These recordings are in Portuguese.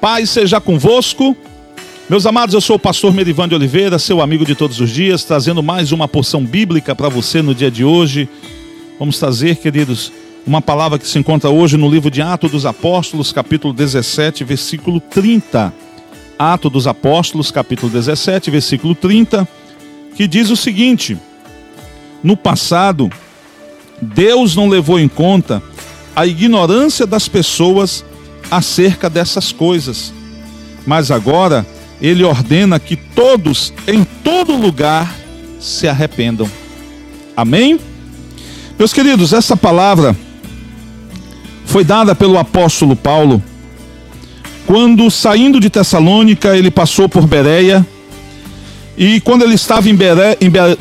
Paz seja convosco. Meus amados, eu sou o pastor Merivan de Oliveira, seu amigo de todos os dias, trazendo mais uma porção bíblica para você no dia de hoje. Vamos trazer, queridos, uma palavra que se encontra hoje no livro de Atos dos Apóstolos, capítulo 17, versículo 30. Atos dos Apóstolos, capítulo 17, versículo 30, que diz o seguinte: No passado, Deus não levou em conta a ignorância das pessoas acerca dessas coisas. Mas agora ele ordena que todos, em todo lugar, se arrependam. Amém? Meus queridos, essa palavra foi dada pelo apóstolo Paulo quando, saindo de Tessalônica, ele passou por Bereia. E quando ele estava em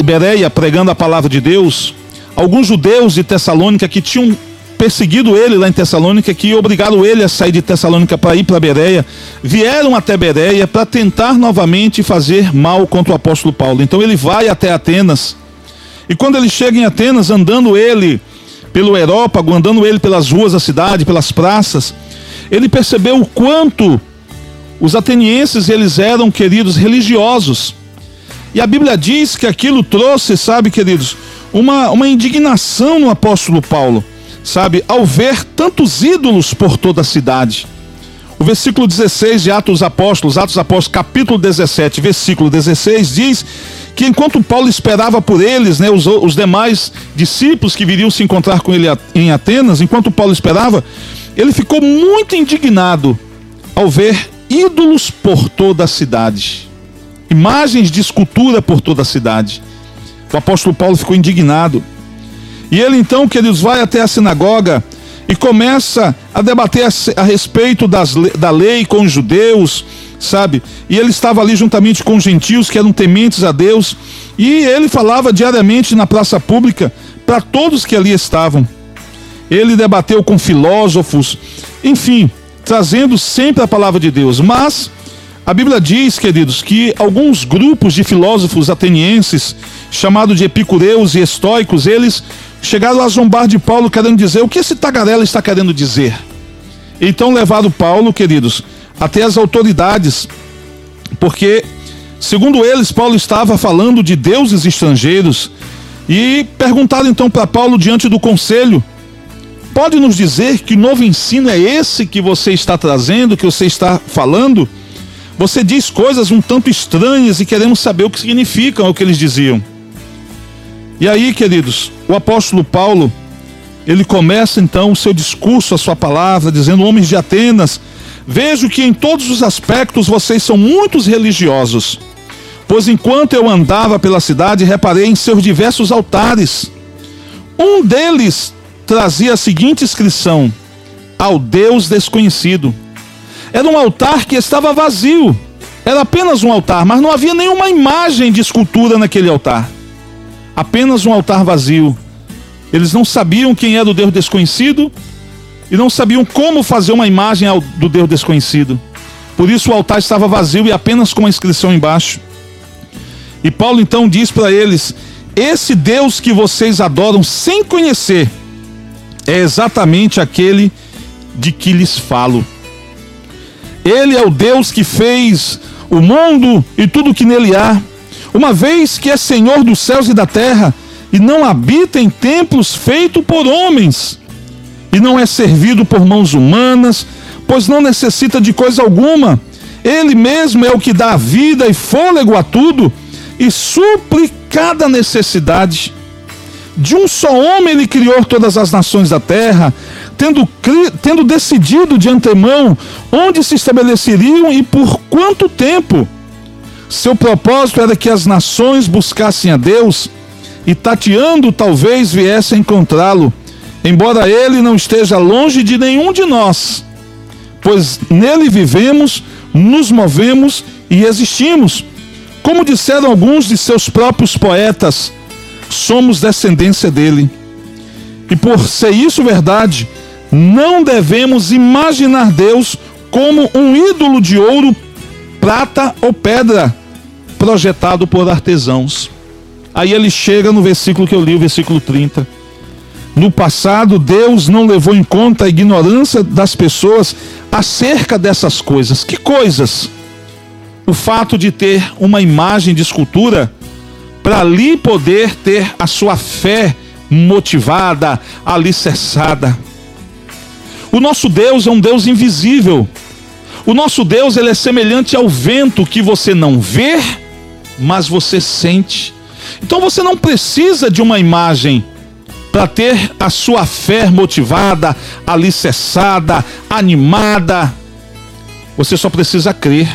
Bereia pregando a palavra de Deus, alguns judeus de Tessalônica que tinham perseguido ele lá em Tessalônica, que obrigaram ele a sair de Tessalônica para ir para Bereia, vieram até Bereia para tentar novamente fazer mal contra o apóstolo Paulo. Então ele vai até Atenas. E quando ele chega em Atenas, andando ele pelo Herópago, andando ele pelas ruas da cidade, pelas praças, ele percebeu o quanto os atenienses eles eram queridos religiosos. E a Bíblia diz que aquilo trouxe, sabe, queridos, uma, uma indignação no apóstolo Paulo sabe, ao ver tantos ídolos por toda a cidade. O versículo 16 de Atos Apóstolos, Atos Apóstolos, capítulo 17, versículo 16, diz que enquanto Paulo esperava por eles, né, os, os demais discípulos que viriam se encontrar com ele em Atenas, enquanto Paulo esperava, ele ficou muito indignado ao ver ídolos por toda a cidade, imagens de escultura por toda a cidade. O apóstolo Paulo ficou indignado. E ele então, queridos, vai até a sinagoga e começa a debater a, respeito das, da lei com os judeus, sabe? E ele estava ali juntamente com os gentios que eram tementes a Deus, e ele falava diariamente na praça pública para todos que ali estavam. Ele debateu com filósofos, enfim, trazendo sempre a palavra de Deus. Mas a Bíblia diz, queridos, que alguns grupos de filósofos atenienses, chamados de epicureus e estoicos, eles chegaram a zombar de Paulo querendo dizer o que esse tagarela está querendo dizer. Então levaram Paulo, queridos, até as autoridades, porque, segundo eles, Paulo estava falando de deuses estrangeiros e perguntaram então para Paulo diante do conselho: pode nos dizer que novo ensino é esse que você está trazendo, que você está falando? Você diz coisas um tanto estranhas e queremos saber o que significam o que eles diziam. E aí, queridos, o apóstolo Paulo, ele começa então o seu discurso, a sua palavra, dizendo: Homens de Atenas, vejo que em todos os aspectos vocês são muitos religiosos. Pois enquanto eu andava pela cidade, reparei em seus diversos altares. Um deles trazia a seguinte inscrição: Ao Deus desconhecido. Era um altar que estava vazio. Era apenas um altar, mas não havia nenhuma imagem de escultura naquele altar apenas um altar vazio. Eles não sabiam quem era o Deus desconhecido e não sabiam como fazer uma imagem do Deus desconhecido. Por isso o altar estava vazio e apenas com uma inscrição embaixo. E Paulo então diz para eles: Esse Deus que vocês adoram sem conhecer é exatamente aquele de que lhes falo. Ele é o Deus que fez o mundo e tudo que nele há uma vez que é Senhor dos céus e da terra, e não habita em templos feitos por homens, e não é servido por mãos humanas, pois não necessita de coisa alguma. Ele mesmo é o que dá vida e fôlego a tudo, e supre cada necessidade. De um só homem ele criou todas as nações da terra, tendo, tendo decidido de antemão onde se estabeleceriam e por quanto tempo. Seu propósito era que as nações buscassem a Deus e, tateando, talvez viessem encontrá-lo, embora ele não esteja longe de nenhum de nós, pois nele vivemos, nos movemos e existimos. Como disseram alguns de seus próprios poetas, somos descendência dele. E por ser isso verdade, não devemos imaginar Deus como um ídolo de ouro prata ou pedra, projetado por artesãos. Aí ele chega no versículo que eu li, o versículo 30. No passado, Deus não levou em conta a ignorância das pessoas acerca dessas coisas. Que coisas? O fato de ter uma imagem de escultura para ali poder ter a sua fé motivada, alicerçada. O nosso Deus é um Deus invisível. O nosso Deus ele é semelhante ao vento que você não vê, mas você sente. Então você não precisa de uma imagem para ter a sua fé motivada, alicerçada, animada. Você só precisa crer.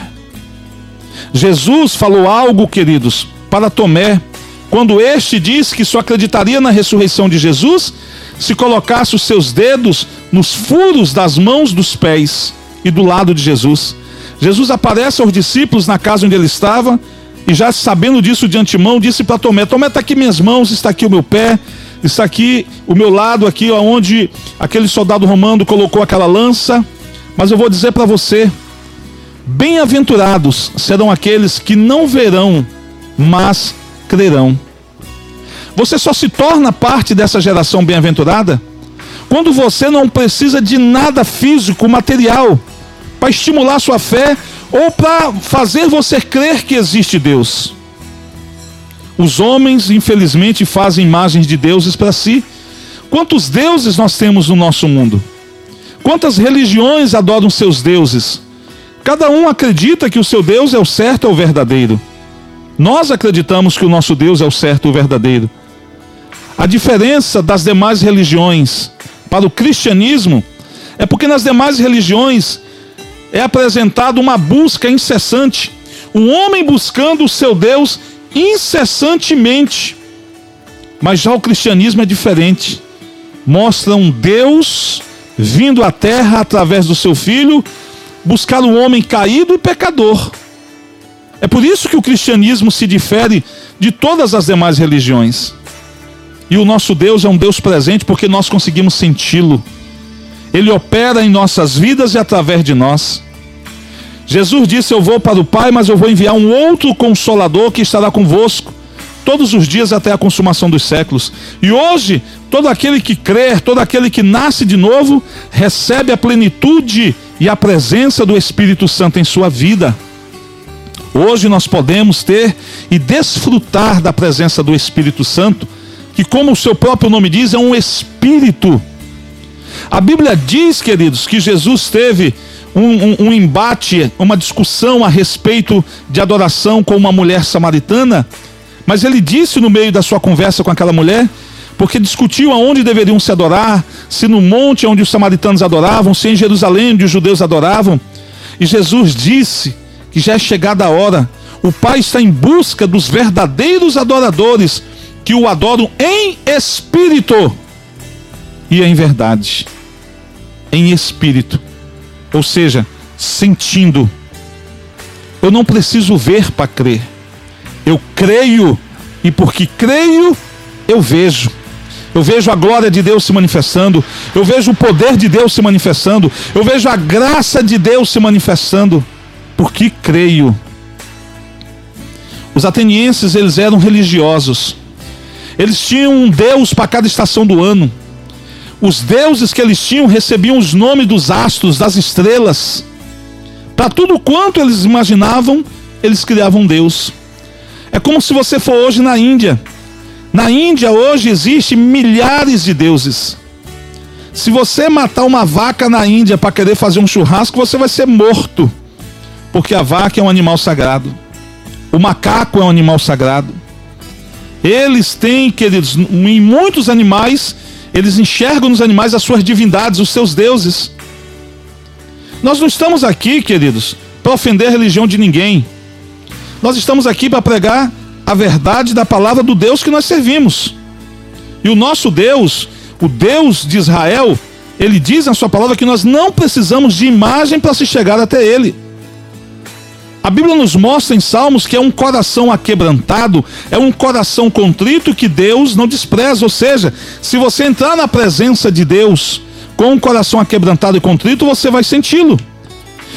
Jesus falou algo, queridos, para Tomé, quando este disse que só acreditaria na ressurreição de Jesus se colocasse os seus dedos nos furos das mãos dos pés e do lado de Jesus. Jesus aparece aos discípulos na casa onde ele estava e já sabendo disso de antemão, disse para Tomé: Tomé, está aqui minhas mãos, está aqui o meu pé, está aqui o meu lado, aqui onde aquele soldado romano colocou aquela lança. Mas eu vou dizer para você: bem-aventurados serão aqueles que não verão, mas crerão. Você só se torna parte dessa geração bem-aventurada quando você não precisa de nada físico, material, para estimular sua fé ou para fazer você crer que existe Deus. Os homens, infelizmente, fazem imagens de deuses para si. Quantos deuses nós temos no nosso mundo? Quantas religiões adoram seus deuses? Cada um acredita que o seu Deus é o certo, é o verdadeiro. Nós acreditamos que o nosso Deus é o certo, o verdadeiro. A diferença das demais religiões para o cristianismo é porque nas demais religiões é apresentada uma busca incessante, um homem buscando o seu Deus incessantemente. Mas já o cristianismo é diferente. Mostra um Deus vindo à terra através do seu filho buscar o homem caído e pecador. É por isso que o cristianismo se difere de todas as demais religiões. E o nosso Deus é um Deus presente porque nós conseguimos senti-lo. Ele opera em nossas vidas e através de nós. Jesus disse: Eu vou para o Pai, mas eu vou enviar um outro consolador que estará convosco todos os dias até a consumação dos séculos. E hoje, todo aquele que crer, todo aquele que nasce de novo, recebe a plenitude e a presença do Espírito Santo em sua vida. Hoje nós podemos ter e desfrutar da presença do Espírito Santo que, como o seu próprio nome diz, é um espírito. A Bíblia diz, queridos, que Jesus teve um, um, um, embate, uma discussão a respeito de adoração com uma mulher samaritana, mas ele disse no meio da sua conversa com aquela mulher, porque discutiu aonde deveriam se adorar, se no monte onde os samaritanos adoravam, se em Jerusalém onde os judeus adoravam. E Jesus disse que já é chegada a hora, o Pai está em busca dos verdadeiros adoradores que o adoram em espírito e em verdade. Em espírito. Ou seja, sentindo. Eu não preciso ver para crer. Eu creio e porque creio, eu vejo. Eu vejo a glória de Deus se manifestando, eu vejo o poder de Deus se manifestando, eu vejo a graça de Deus se manifestando, porque creio. Os atenienses, eles eram religiosos. Eles tinham um deus para cada estação do ano. Os deuses que eles tinham recebiam os nomes dos astros, das estrelas. Para tudo quanto eles imaginavam, eles criavam um Deus. É como se você for hoje na Índia. Na Índia hoje existem milhares de deuses. Se você matar uma vaca na Índia para querer fazer um churrasco, você vai ser morto. Porque a vaca é um animal sagrado. O macaco é um animal sagrado. Eles têm, queridos, em muitos animais, eles enxergam nos animais as suas divindades, os seus deuses. Nós não estamos aqui, queridos, para ofender a religião de ninguém. Nós estamos aqui para pregar a verdade da palavra do Deus que nós servimos. E o nosso Deus, o Deus de Israel, ele diz na sua palavra que nós não precisamos de imagem para se chegar até ele. A Bíblia nos mostra em Salmos que é um coração aquebrantado, é um coração contrito que Deus não despreza. Ou seja, se você entrar na presença de Deus com um coração aquebrantado e contrito, você vai senti-lo.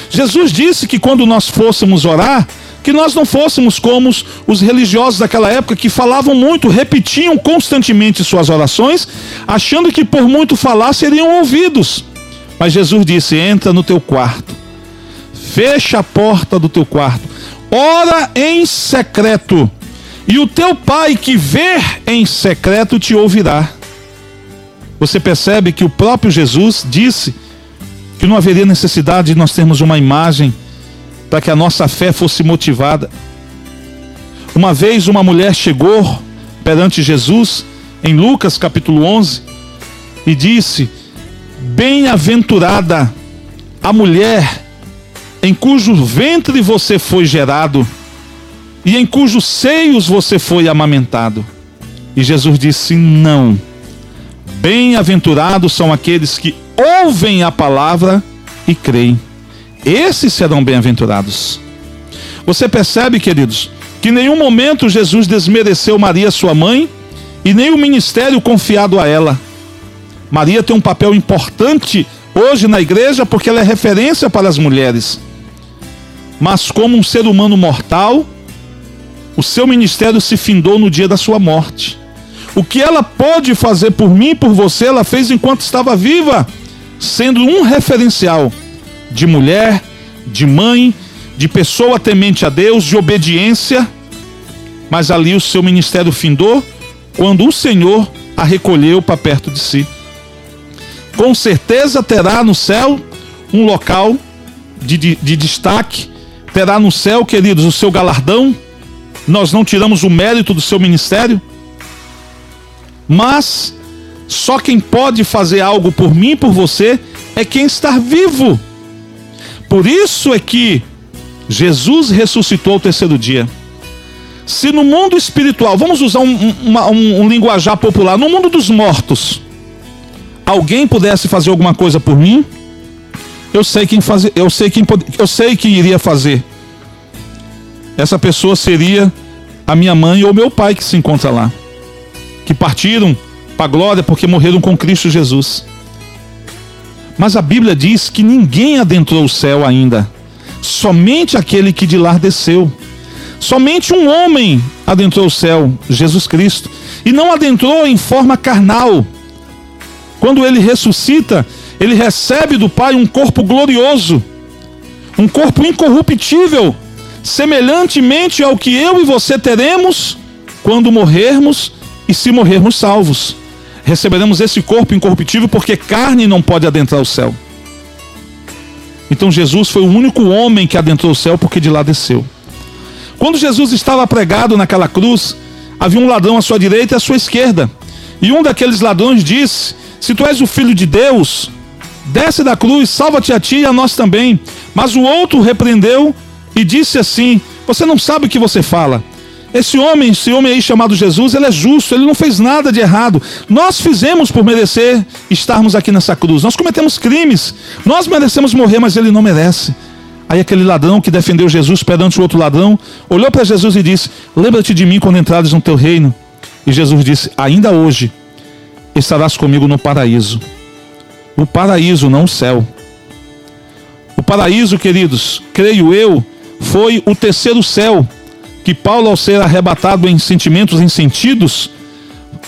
Jesus disse que quando nós fôssemos orar, que nós não fôssemos como os religiosos daquela época que falavam muito, repetiam constantemente suas orações, achando que por muito falar seriam ouvidos. Mas Jesus disse: entra no teu quarto, fecha a porta do teu quarto, ora em secreto, e o teu pai que vê em secreto te ouvirá. Você percebe que o próprio Jesus disse que não haveria necessidade de nós termos uma imagem para que a nossa fé fosse motivada. Uma vez uma mulher chegou perante Jesus, em Lucas capítulo 11, e disse: Bem-aventurada a mulher em cujo ventre você foi gerado e em cujos seios você foi amamentado. E Jesus disse: Não. Bem-aventurados são aqueles que ouvem a palavra e creem. Esses serão bem-aventurados. Você percebe, queridos, que em nenhum momento Jesus desmereceu Maria, sua mãe, e nem o ministério confiado a ela. Maria tem um papel importante hoje na igreja porque ela é referência para as mulheres. Mas, como um ser humano mortal, o seu ministério se findou no dia da sua morte. O que ela pode fazer por mim e por você, ela fez enquanto estava viva, sendo um referencial de mulher, de mãe, de pessoa temente a Deus, de obediência. Mas ali o seu ministério findou quando o Senhor a recolheu para perto de si. Com certeza terá no céu um local de, de, de destaque, terá no céu, queridos, o seu galardão. Nós não tiramos o mérito do seu ministério, mas só quem pode fazer algo por mim e por você é quem está vivo. Por isso é que Jesus ressuscitou ao terceiro dia. Se no mundo espiritual, vamos usar um, uma, um, um linguajar popular, no mundo dos mortos, alguém pudesse fazer alguma coisa por mim, eu sei quem fazer, eu sei quem eu sei que iria fazer. Essa pessoa seria a minha mãe ou meu pai que se encontra lá, que partiram para a glória porque morreram com Cristo Jesus. Mas a Bíblia diz que ninguém adentrou o céu ainda, somente aquele que de lá desceu. Somente um homem adentrou o céu, Jesus Cristo, e não adentrou em forma carnal. Quando ele ressuscita, ele recebe do Pai um corpo glorioso, um corpo incorruptível, semelhantemente ao que eu e você teremos quando morrermos e se morrermos salvos receberemos esse corpo incorruptível porque carne não pode adentrar o céu. Então Jesus foi o único homem que adentrou o céu porque de lá desceu. Quando Jesus estava pregado naquela cruz, havia um ladrão à sua direita e à sua esquerda. E um daqueles ladrões disse: Se tu és o filho de Deus, desce da cruz, salva-te a ti e a nós também. Mas o outro repreendeu e disse assim: Você não sabe o que você fala. Esse homem, esse homem aí chamado Jesus, ele é justo, ele não fez nada de errado. Nós fizemos por merecer estarmos aqui nessa cruz. Nós cometemos crimes. Nós merecemos morrer, mas ele não merece. Aí aquele ladrão que defendeu Jesus perante o outro ladrão, olhou para Jesus e disse: Lembra-te de mim quando entrares no teu reino. E Jesus disse: Ainda hoje estarás comigo no paraíso. O paraíso, não o céu. O paraíso, queridos, creio eu, foi o terceiro céu que Paulo, ao ser arrebatado em sentimentos, em sentidos,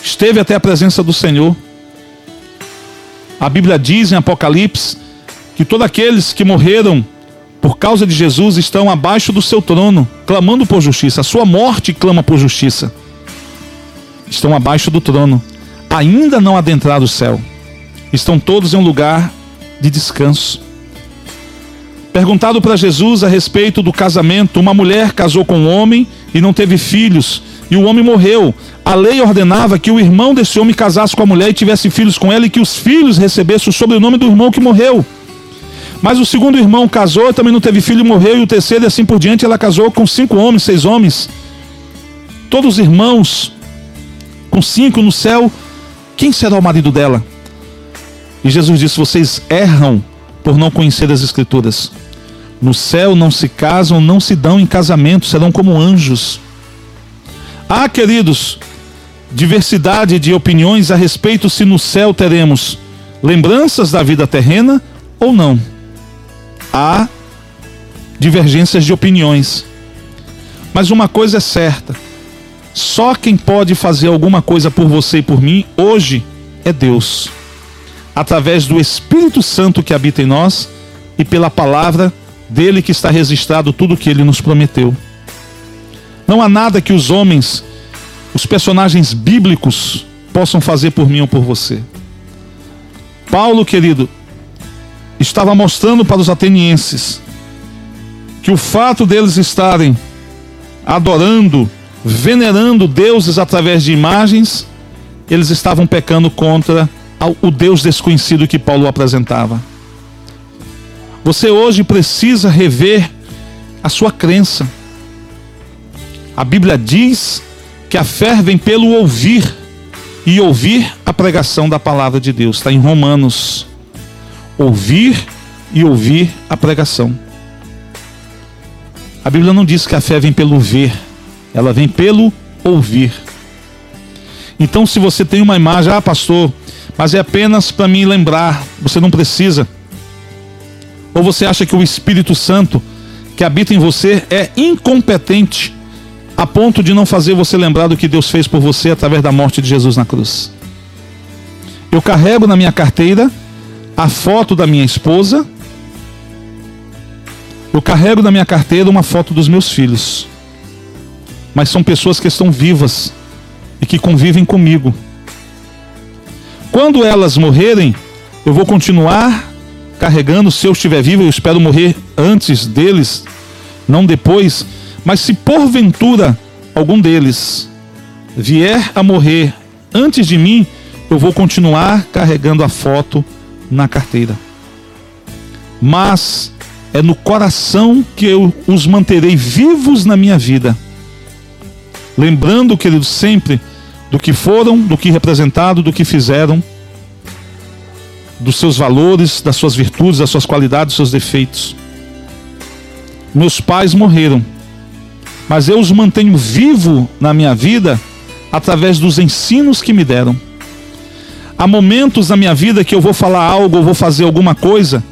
esteve até a presença do Senhor. A Bíblia diz em Apocalipse que todos aqueles que morreram por causa de Jesus estão abaixo do seu trono, clamando por justiça. A sua morte clama por justiça. Estão abaixo do trono, ainda não adentraram o céu. Estão todos em um lugar de descanso. Perguntado para Jesus a respeito do casamento, uma mulher casou com um homem e não teve filhos, e o homem morreu. A lei ordenava que o irmão desse homem casasse com a mulher e tivesse filhos com ela, e que os filhos recebessem o sobrenome do irmão que morreu. Mas o segundo irmão casou, também não teve filho e morreu, e o terceiro, e assim por diante, ela casou com cinco homens, seis homens. Todos os irmãos, com cinco no céu, quem será o marido dela? E Jesus disse: Vocês erram por não conhecer as Escrituras. No céu não se casam, não se dão em casamento, serão como anjos. Há, queridos, diversidade de opiniões a respeito se no céu teremos lembranças da vida terrena ou não. Há divergências de opiniões. Mas uma coisa é certa: só quem pode fazer alguma coisa por você e por mim hoje é Deus, através do Espírito Santo que habita em nós e pela palavra dele que está registrado tudo o que ele nos prometeu. Não há nada que os homens, os personagens bíblicos, possam fazer por mim ou por você. Paulo, querido, estava mostrando para os atenienses que o fato deles estarem adorando, venerando deuses através de imagens, eles estavam pecando contra o Deus desconhecido que Paulo apresentava. Você hoje precisa rever a sua crença. A Bíblia diz que a fé vem pelo ouvir e ouvir a pregação da palavra de Deus. Está em Romanos. Ouvir e ouvir a pregação. A Bíblia não diz que a fé vem pelo ver, ela vem pelo ouvir. Então, se você tem uma imagem, ah, pastor, mas é apenas para me lembrar, você não precisa. Ou você acha que o Espírito Santo que habita em você é incompetente a ponto de não fazer você lembrar do que Deus fez por você através da morte de Jesus na cruz? Eu carrego na minha carteira a foto da minha esposa. Eu carrego na minha carteira uma foto dos meus filhos. Mas são pessoas que estão vivas e que convivem comigo. Quando elas morrerem, eu vou continuar carregando, se eu estiver vivo, eu espero morrer antes deles, não depois. Mas se porventura algum deles vier a morrer antes de mim, eu vou continuar carregando a foto na carteira. Mas é no coração que eu os manterei vivos na minha vida. Lembrando, queridos, sempre do que foram, do que representaram, do que fizeram dos seus valores, das suas virtudes, das suas qualidades, dos seus defeitos. Meus pais morreram, mas eu os mantenho vivo na minha vida através dos ensinos que me deram. Há momentos na minha vida que eu vou falar algo, ou vou fazer alguma coisa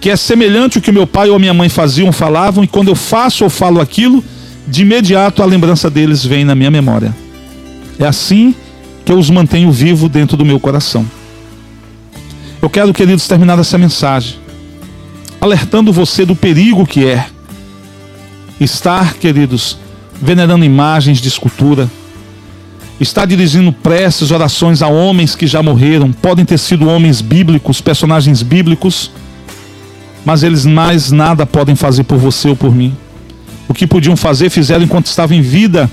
que é semelhante ao que meu pai ou minha mãe faziam, falavam, e quando eu faço ou falo aquilo, de imediato a lembrança deles vem na minha memória. É assim que eu os mantenho vivo dentro do meu coração. Eu quero, queridos, terminar essa mensagem alertando você do perigo que é estar, queridos, venerando imagens de escultura, estar dirigindo preces, orações a homens que já morreram, podem ter sido homens bíblicos, personagens bíblicos, mas eles mais nada podem fazer por você ou por mim. O que podiam fazer, fizeram enquanto estavam em vida,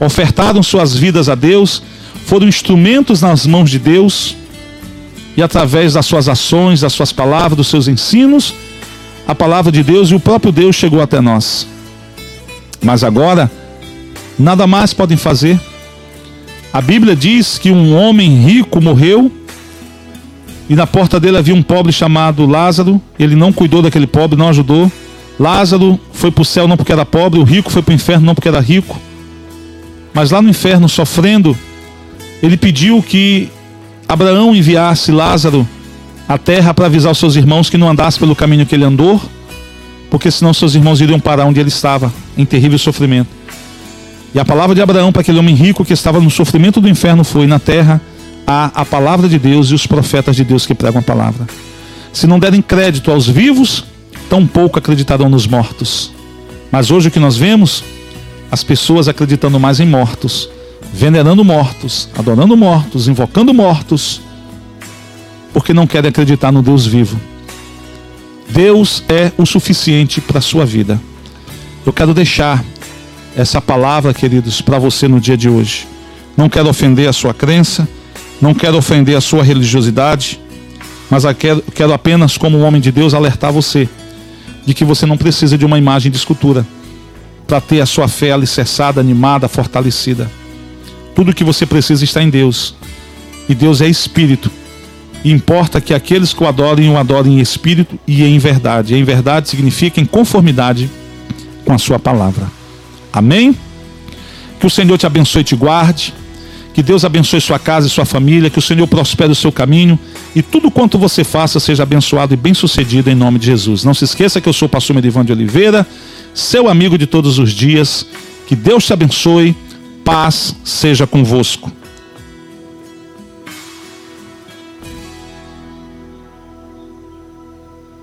ofertaram suas vidas a Deus, foram instrumentos nas mãos de Deus e através das suas ações, das suas palavras, dos seus ensinos, a palavra de Deus e o próprio Deus chegou até nós. Mas agora, nada mais podem fazer. A Bíblia diz que um homem rico morreu e na porta dele havia um pobre chamado Lázaro. Ele não cuidou daquele pobre, não ajudou. Lázaro foi para o céu não porque era pobre, o rico foi para o inferno não porque era rico. Mas lá no inferno, sofrendo, ele pediu que Abraão enviasse Lázaro à terra para avisar os seus irmãos que não andasse pelo caminho que ele andou, porque senão seus irmãos iriam parar onde ele estava, em terrível sofrimento. E a palavra de Abraão para aquele homem rico que estava no sofrimento do inferno foi: na terra há a palavra de Deus e os profetas de Deus que pregam a palavra. Se não derem crédito aos vivos, tão pouco acreditarão nos mortos. Mas hoje o que nós vemos, as pessoas acreditando mais em mortos venerando mortos, adorando mortos, invocando mortos, porque não querem acreditar no Deus vivo. Deus é o suficiente para a sua vida. Eu quero deixar essa palavra, queridos, para você no dia de hoje. Não quero ofender a sua crença, não quero ofender a sua religiosidade, mas quero apenas, como um homem de Deus, alertar você de que você não precisa de uma imagem de escultura para ter a sua fé alicerçada, animada, fortalecida. Tudo que você precisa está em Deus. E Deus é espírito. E importa que aqueles que o adorem, o adorem em espírito e em verdade. E em verdade significa em conformidade com a sua palavra. Amém? Que o Senhor te abençoe e te guarde. Que Deus abençoe sua casa e sua família. Que o Senhor prospere o seu caminho. e tudo quanto você faça seja abençoado e bem-sucedido em nome de Jesus. Não se esqueça que eu sou o pastor Medivan de Oliveira, seu amigo de todos os dias. Que Deus te abençoe. Paz seja convosco.